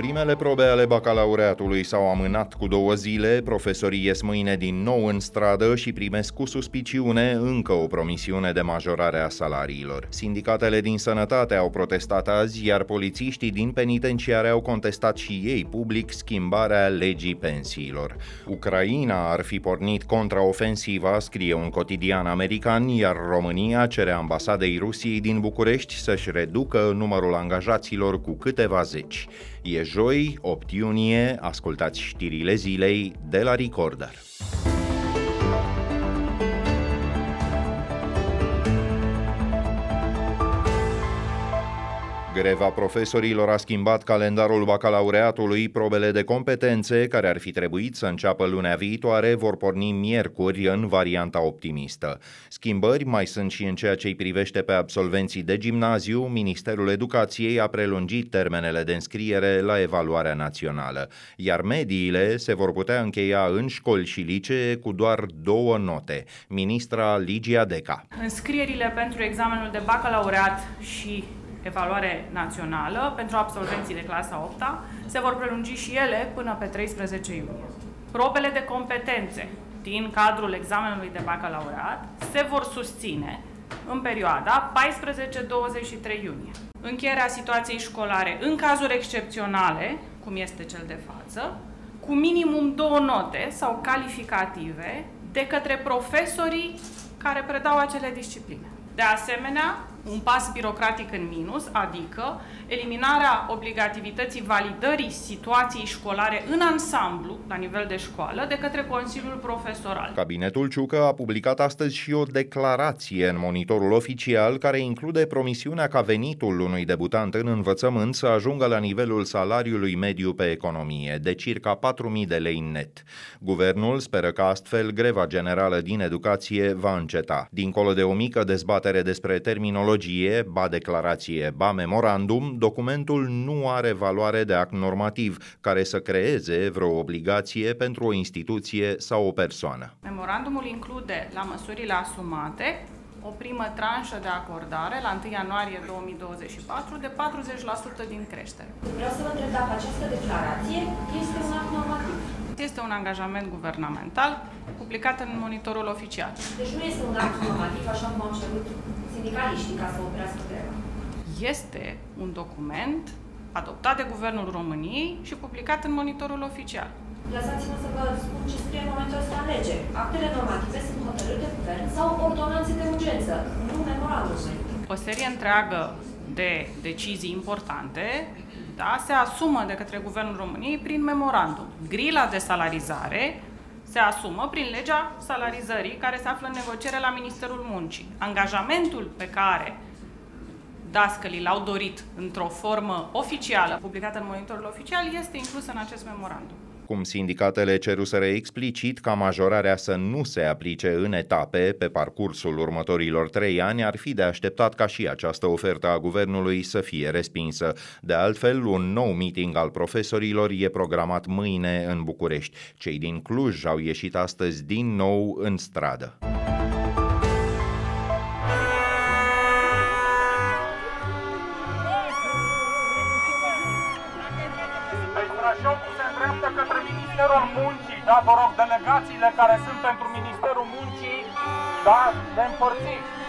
Primele probe ale bacalaureatului s-au amânat cu două zile, profesorii ies mâine din nou în stradă și primesc cu suspiciune încă o promisiune de majorare a salariilor. Sindicatele din sănătate au protestat azi, iar polițiștii din penitenciare au contestat și ei public schimbarea legii pensiilor. Ucraina ar fi pornit contraofensiva, scrie un cotidian american, iar România cere ambasadei Rusiei din București să-și reducă numărul angajaților cu câteva zeci. E joi, 8 iunie, ascultați știrile zilei de la Recorder. Greva profesorilor a schimbat calendarul bacalaureatului, probele de competențe, care ar fi trebuit să înceapă lunea viitoare, vor porni miercuri în varianta optimistă. Schimbări mai sunt și în ceea ce îi privește pe absolvenții de gimnaziu, Ministerul Educației a prelungit termenele de înscriere la evaluarea națională, iar mediile se vor putea încheia în școli și licee cu doar două note. Ministra Ligia Deca. Înscrierile pentru examenul de bacalaureat și evaluare națională pentru absolvenții de clasa 8 se vor prelungi și ele până pe 13 iunie. Probele de competențe din cadrul examenului de bacalaureat se vor susține în perioada 14-23 iunie. Încheierea situației școlare în cazuri excepționale, cum este cel de față, cu minimum două note sau calificative de către profesorii care predau acele discipline. De asemenea, un pas birocratic în minus, adică eliminarea obligativității validării situației școlare în ansamblu, la nivel de școală, de către Consiliul Profesoral. Cabinetul Ciucă a publicat astăzi și o declarație în monitorul oficial care include promisiunea ca venitul unui debutant în învățământ să ajungă la nivelul salariului mediu pe economie, de circa 4.000 de lei net. Guvernul speră că astfel greva generală din educație va înceta. Dincolo de o mică dezbatere despre terminologie terminologie, ba declarație, ba memorandum, documentul nu are valoare de act normativ care să creeze vreo obligație pentru o instituție sau o persoană. Memorandumul include, la măsurile asumate, o primă tranșă de acordare la 1 ianuarie 2024 de 40% din creștere. Vreau să vă întreb dacă această declarație este un act normativ. Este un angajament guvernamental publicat în monitorul oficial. Deci nu este un act normativ, așa cum am cerut sindicaliștii ca să oprească greva. Este un document adoptat de Guvernul României și publicat în monitorul oficial. Lăsați-mă să vă spun ce scrie în momentul ăsta în lege. Actele normative sunt hotărâri de guvern sau ordonanțe de urgență, nu memorandume. O serie întreagă de decizii importante da, se asumă de către Guvernul României prin memorandum. Grila de salarizare se asumă prin legea salarizării care se află în negociere la Ministerul Muncii. Angajamentul pe care dascălii l-au dorit într-o formă oficială, publicată în monitorul oficial, este inclus în acest memorandum cum sindicatele ceruseră explicit ca majorarea să nu se aplice în etape pe parcursul următorilor trei ani, ar fi de așteptat ca și această ofertă a guvernului să fie respinsă. De altfel, un nou meeting al profesorilor e programat mâine în București. Cei din Cluj au ieșit astăzi din nou în stradă. Ministerul Muncii, da, vă rog, delegațiile care sunt pentru Ministerul Muncii, da, le împărțiți.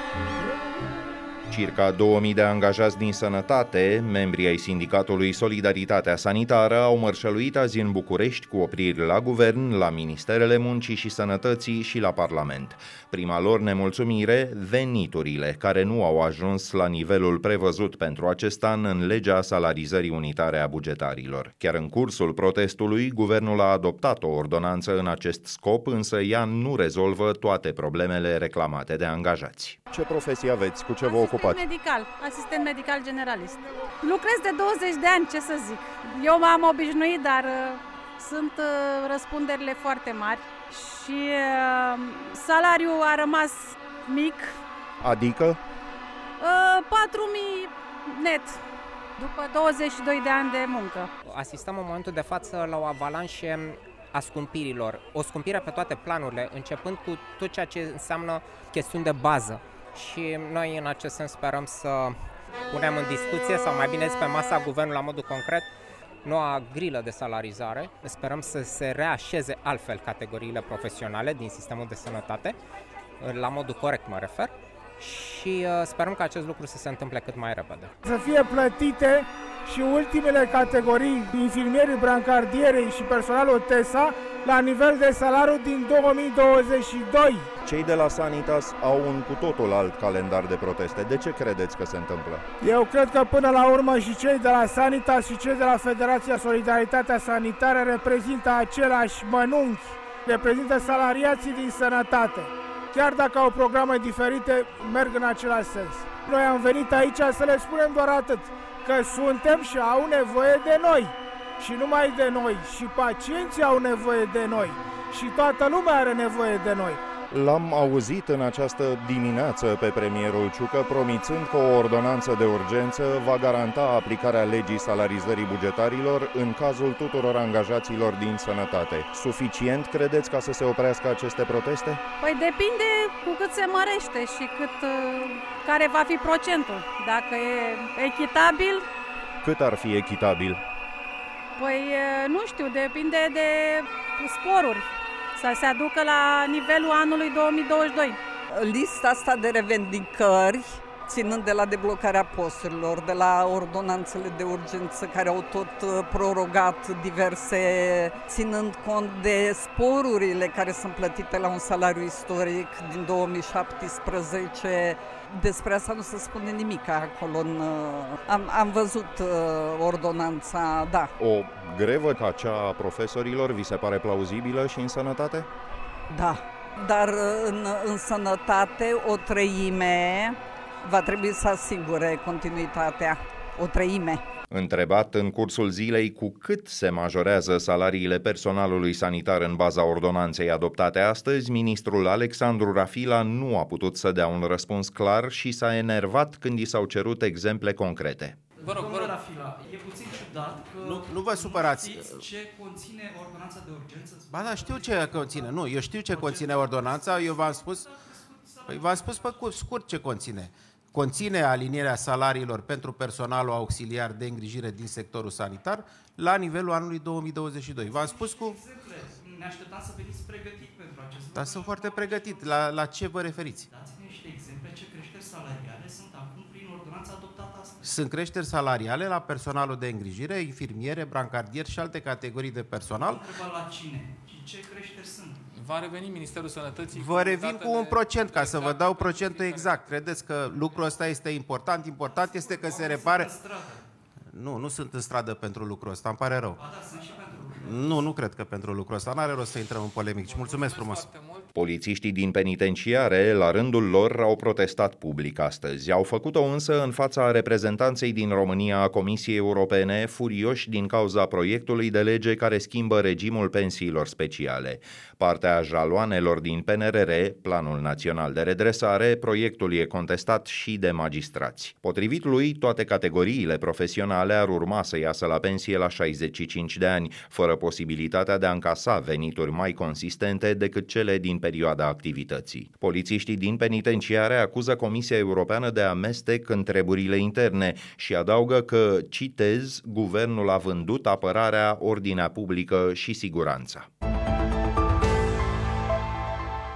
Circa 2000 de angajați din sănătate, membrii ai sindicatului Solidaritatea Sanitară, au mărșăluit azi în București cu opriri la guvern, la Ministerele Muncii și Sănătății și la Parlament. Prima lor nemulțumire, veniturile, care nu au ajuns la nivelul prevăzut pentru acest an în legea salarizării unitare a bugetarilor. Chiar în cursul protestului, guvernul a adoptat o ordonanță în acest scop, însă ea nu rezolvă toate problemele reclamate de angajați. Ce profesie aveți? Cu ce vă ocupați? Ocupați? medical, asistent medical generalist. Lucrez de 20 de ani, ce să zic. Eu m-am obișnuit, dar uh, sunt uh, răspunderile foarte mari și uh, salariul a rămas mic. Adică? Uh, 4.000 net după 22 de ani de muncă. Asistăm în momentul de față la o avalanșă a scumpirilor, o scumpire pe toate planurile, începând cu tot ceea ce înseamnă chestiuni de bază și noi în acest sens sperăm să punem în discuție sau mai bine zis pe masa guvernului la modul concret noua grilă de salarizare. Sperăm să se reașeze altfel categoriile profesionale din sistemul de sănătate, la modul corect mă refer, și uh, sperăm că acest lucru să se întâmple cât mai repede. Să fie plătite și ultimele categorii, infirmierii, brancardierei și personalul TESA, la nivel de salariu din 2022. Cei de la Sanitas au un cu totul alt calendar de proteste. De ce credeți că se întâmplă? Eu cred că până la urmă și cei de la Sanitas și cei de la Federația Solidaritatea Sanitară reprezintă același mănunchi, reprezintă salariații din sănătate. Chiar dacă au programe diferite, merg în același sens. Noi am venit aici să le spunem doar atât, că suntem și au nevoie de noi. Și numai de noi, și pacienții au nevoie de noi, și toată lumea are nevoie de noi. L-am auzit în această dimineață pe premierul Ciucă promițând că o ordonanță de urgență va garanta aplicarea legii salarizării bugetarilor în cazul tuturor angajaților din sănătate. Suficient credeți ca să se oprească aceste proteste? Păi depinde cu cât se mărește și cât uh, care va fi procentul. Dacă e echitabil, Cât ar fi echitabil? Păi nu știu, depinde de sporuri. Să se aducă la nivelul anului 2022. Lista asta de revendicări, ținând de la deblocarea posturilor, de la ordonanțele de urgență care au tot uh, prorogat diverse, ținând cont de sporurile care sunt plătite la un salariu istoric din 2017, despre asta nu se spune nimic acolo. În, uh, am, am văzut uh, ordonanța, da. O grevă ca cea a profesorilor vi se pare plauzibilă și în sănătate? Da, dar uh, în, în sănătate o treime va trebui să asigure continuitatea. O treime. Întrebat în cursul zilei cu cât se majorează salariile personalului sanitar în baza ordonanței adoptate astăzi, ministrul Alexandru Rafila nu a putut să dea un răspuns clar și s-a enervat când i s-au cerut exemple concrete. Vă rog, vă rog. Rafila, e puțin ciudat că Nu, nu vă supărați. știți ce conține ordonanța de urgență? Ba da, știu ce conține. Nu, eu știu ce conține ordonanța, eu v-am spus, păi v-am spus pe cu- scurt ce conține. Conține alinierea salariilor pentru personalul auxiliar de îngrijire din sectorul sanitar la nivelul anului 2022. V-am spus cu... Exemple. Ne așteptam să veniți pregătit pentru acest lucru. Dar sunt foarte pregătit. La, la ce vă referiți? Dați-ne niște exemple ce creșteri salariale sunt acum prin ordonanța adoptată astăzi. Sunt creșteri salariale la personalul de îngrijire, infirmiere, brancardier și alte categorii de Nu personal. întreba la cine, ci ce creșteri sunt. Va reveni Ministerul Sănătății. Vă revin cu un datele procent ca să vă exacte dau pentru procentul fiecare. exact. Credeți că lucrul ăsta este important? Important este că se repare... În stradă. Nu, nu sunt în stradă pentru lucrul ăsta, îmi pare rău. Ba da, sunt și pentru Nu, nu cred că pentru lucrul ăsta. N-are rost să intrăm în polemici. Mulțumesc frumos. Foarte mult. Polițiștii din penitenciare, la rândul lor, au protestat public astăzi. Au făcut-o însă în fața reprezentanței din România a Comisiei Europene, furioși din cauza proiectului de lege care schimbă regimul pensiilor speciale. Partea jaloanelor din PNRR, Planul Național de Redresare, proiectul e contestat și de magistrați. Potrivit lui, toate categoriile profesionale ar urma să iasă la pensie la 65 de ani, fără posibilitatea de a încasa venituri mai consistente decât cele din perioada activității. Polițiștii din penitenciare acuză Comisia Europeană de amestec în treburile interne și adaugă că, citez, guvernul a vândut apărarea, ordinea publică și siguranța.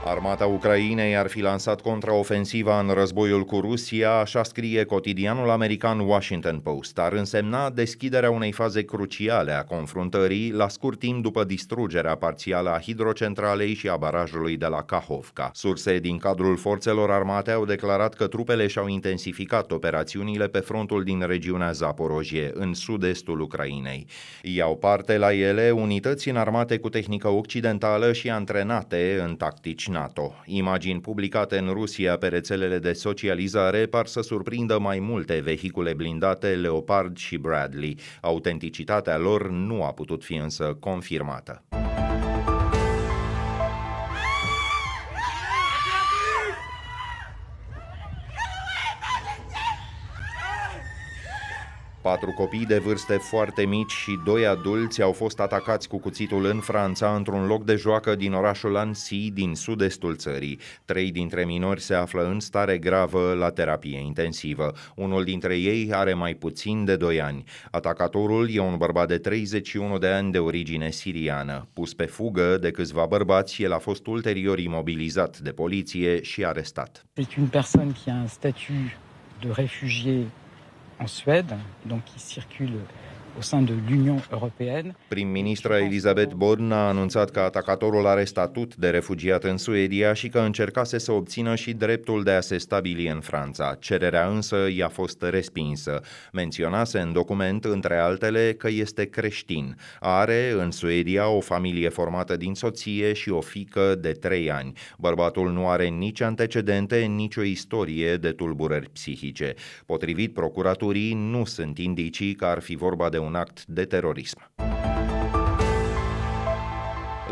Armata Ucrainei ar fi lansat contraofensiva în războiul cu Rusia, așa scrie cotidianul american Washington Post. Ar însemna deschiderea unei faze cruciale a confruntării la scurt timp după distrugerea parțială a hidrocentralei și a barajului de la Kahovka. Surse din cadrul forțelor armate au declarat că trupele și-au intensificat operațiunile pe frontul din regiunea Zaporojie, în sud-estul Ucrainei. Iau parte la ele unități înarmate cu tehnică occidentală și antrenate în tactici NATO. Imagini publicate în Rusia pe rețelele de socializare par să surprindă mai multe vehicule blindate Leopard și Bradley. Autenticitatea lor nu a putut fi însă confirmată. Patru copii de vârste foarte mici și doi adulți au fost atacați cu cuțitul în Franța într-un loc de joacă din orașul Annecy din sud-estul țării. Trei dintre minori se află în stare gravă la terapie intensivă. Unul dintre ei are mai puțin de 2 ani. Atacatorul e un bărbat de 31 de ani de origine siriană. Pus pe fugă de câțiva bărbați, el a fost ulterior imobilizat de poliție și arestat. C'est une personne qui a un statut de réfugié en Suède, donc qui circule au sein de l'Union européenne. Prim-ministra Elizabeth Born a anunțat că atacatorul are statut de refugiat în Suedia și că încercase să obțină și dreptul de a se stabili în Franța. Cererea însă i-a fost respinsă. Menționase în document, între altele, că este creștin. Are în Suedia o familie formată din soție și o fică de trei ani. Bărbatul nu are nici antecedente, nici o istorie de tulburări psihice. Potrivit procuraturii, nu sunt indicii că ar fi vorba de un act de terorism.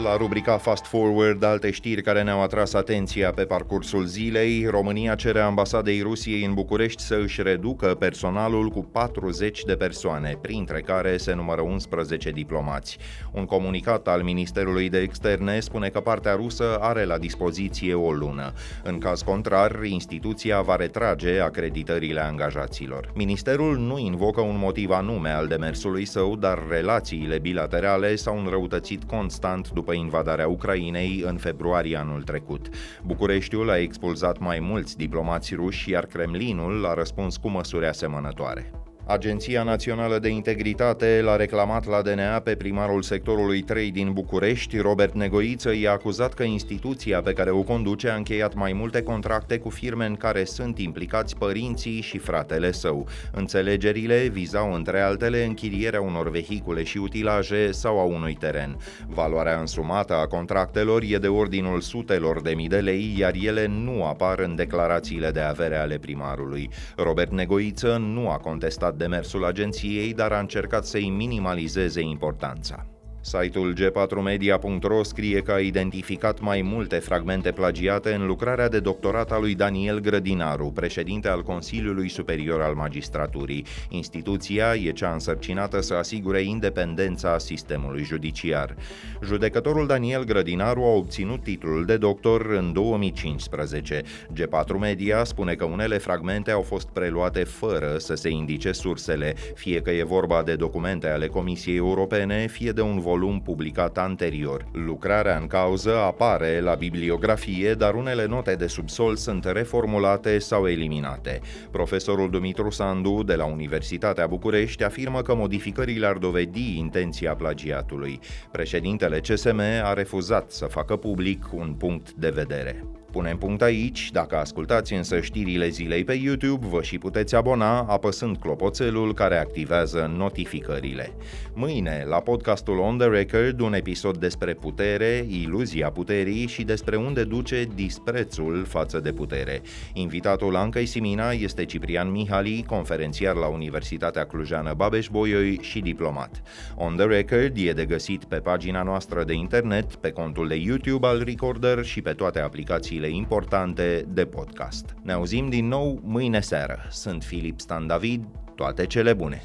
La rubrica Fast Forward, alte știri care ne-au atras atenția pe parcursul zilei, România cere ambasadei Rusiei în București să își reducă personalul cu 40 de persoane, printre care se numără 11 diplomați. Un comunicat al Ministerului de Externe spune că partea rusă are la dispoziție o lună. În caz contrar, instituția va retrage acreditările angajaților. Ministerul nu invocă un motiv anume al demersului său, dar relațiile bilaterale s-au înrăutățit constant după invadarea Ucrainei în februarie anul trecut. Bucureștiul a expulzat mai mulți diplomați ruși, iar Kremlinul a răspuns cu măsuri asemănătoare. Agenția Națională de Integritate l-a reclamat la DNA pe primarul sectorului 3 din București, Robert Negoiță, i-a acuzat că instituția pe care o conduce a încheiat mai multe contracte cu firme în care sunt implicați părinții și fratele său. Înțelegerile vizau între altele închirierea unor vehicule și utilaje sau a unui teren. Valoarea însumată a contractelor e de ordinul sutelor de mii de lei, iar ele nu apar în declarațiile de avere ale primarului. Robert Negoiță nu a contestat demersul agenției, dar a încercat să-i minimalizeze importanța. Site-ul g4media.ro scrie că a identificat mai multe fragmente plagiate în lucrarea de doctorat a lui Daniel Grădinaru, președinte al Consiliului Superior al Magistraturii. Instituția e cea însărcinată să asigure independența sistemului judiciar. Judecătorul Daniel Grădinaru a obținut titlul de doctor în 2015. G4 Media spune că unele fragmente au fost preluate fără să se indice sursele, fie că e vorba de documente ale Comisiei Europene, fie de un volum publicat anterior. Lucrarea în cauză apare la bibliografie, dar unele note de subsol sunt reformulate sau eliminate. Profesorul Dumitru Sandu de la Universitatea București afirmă că modificările ar dovedi intenția plagiatului. Președintele CSM a refuzat să facă public un punct de vedere. Punem punct aici, dacă ascultați însă știrile zilei pe YouTube, vă și puteți abona apăsând clopoțelul care activează notificările. Mâine, la podcastul On The Record, un episod despre putere, iluzia puterii și despre unde duce disprețul față de putere. Invitatul Ancăi Simina este Ciprian Mihali, conferențiar la Universitatea Clujană Babeș-Bolyai și diplomat. On The Record e de găsit pe pagina noastră de internet, pe contul de YouTube al Recorder și pe toate aplicațiile emisiunile importante de podcast. Ne auzim din nou mâine seară. Sunt Filip Stan David, toate cele bune!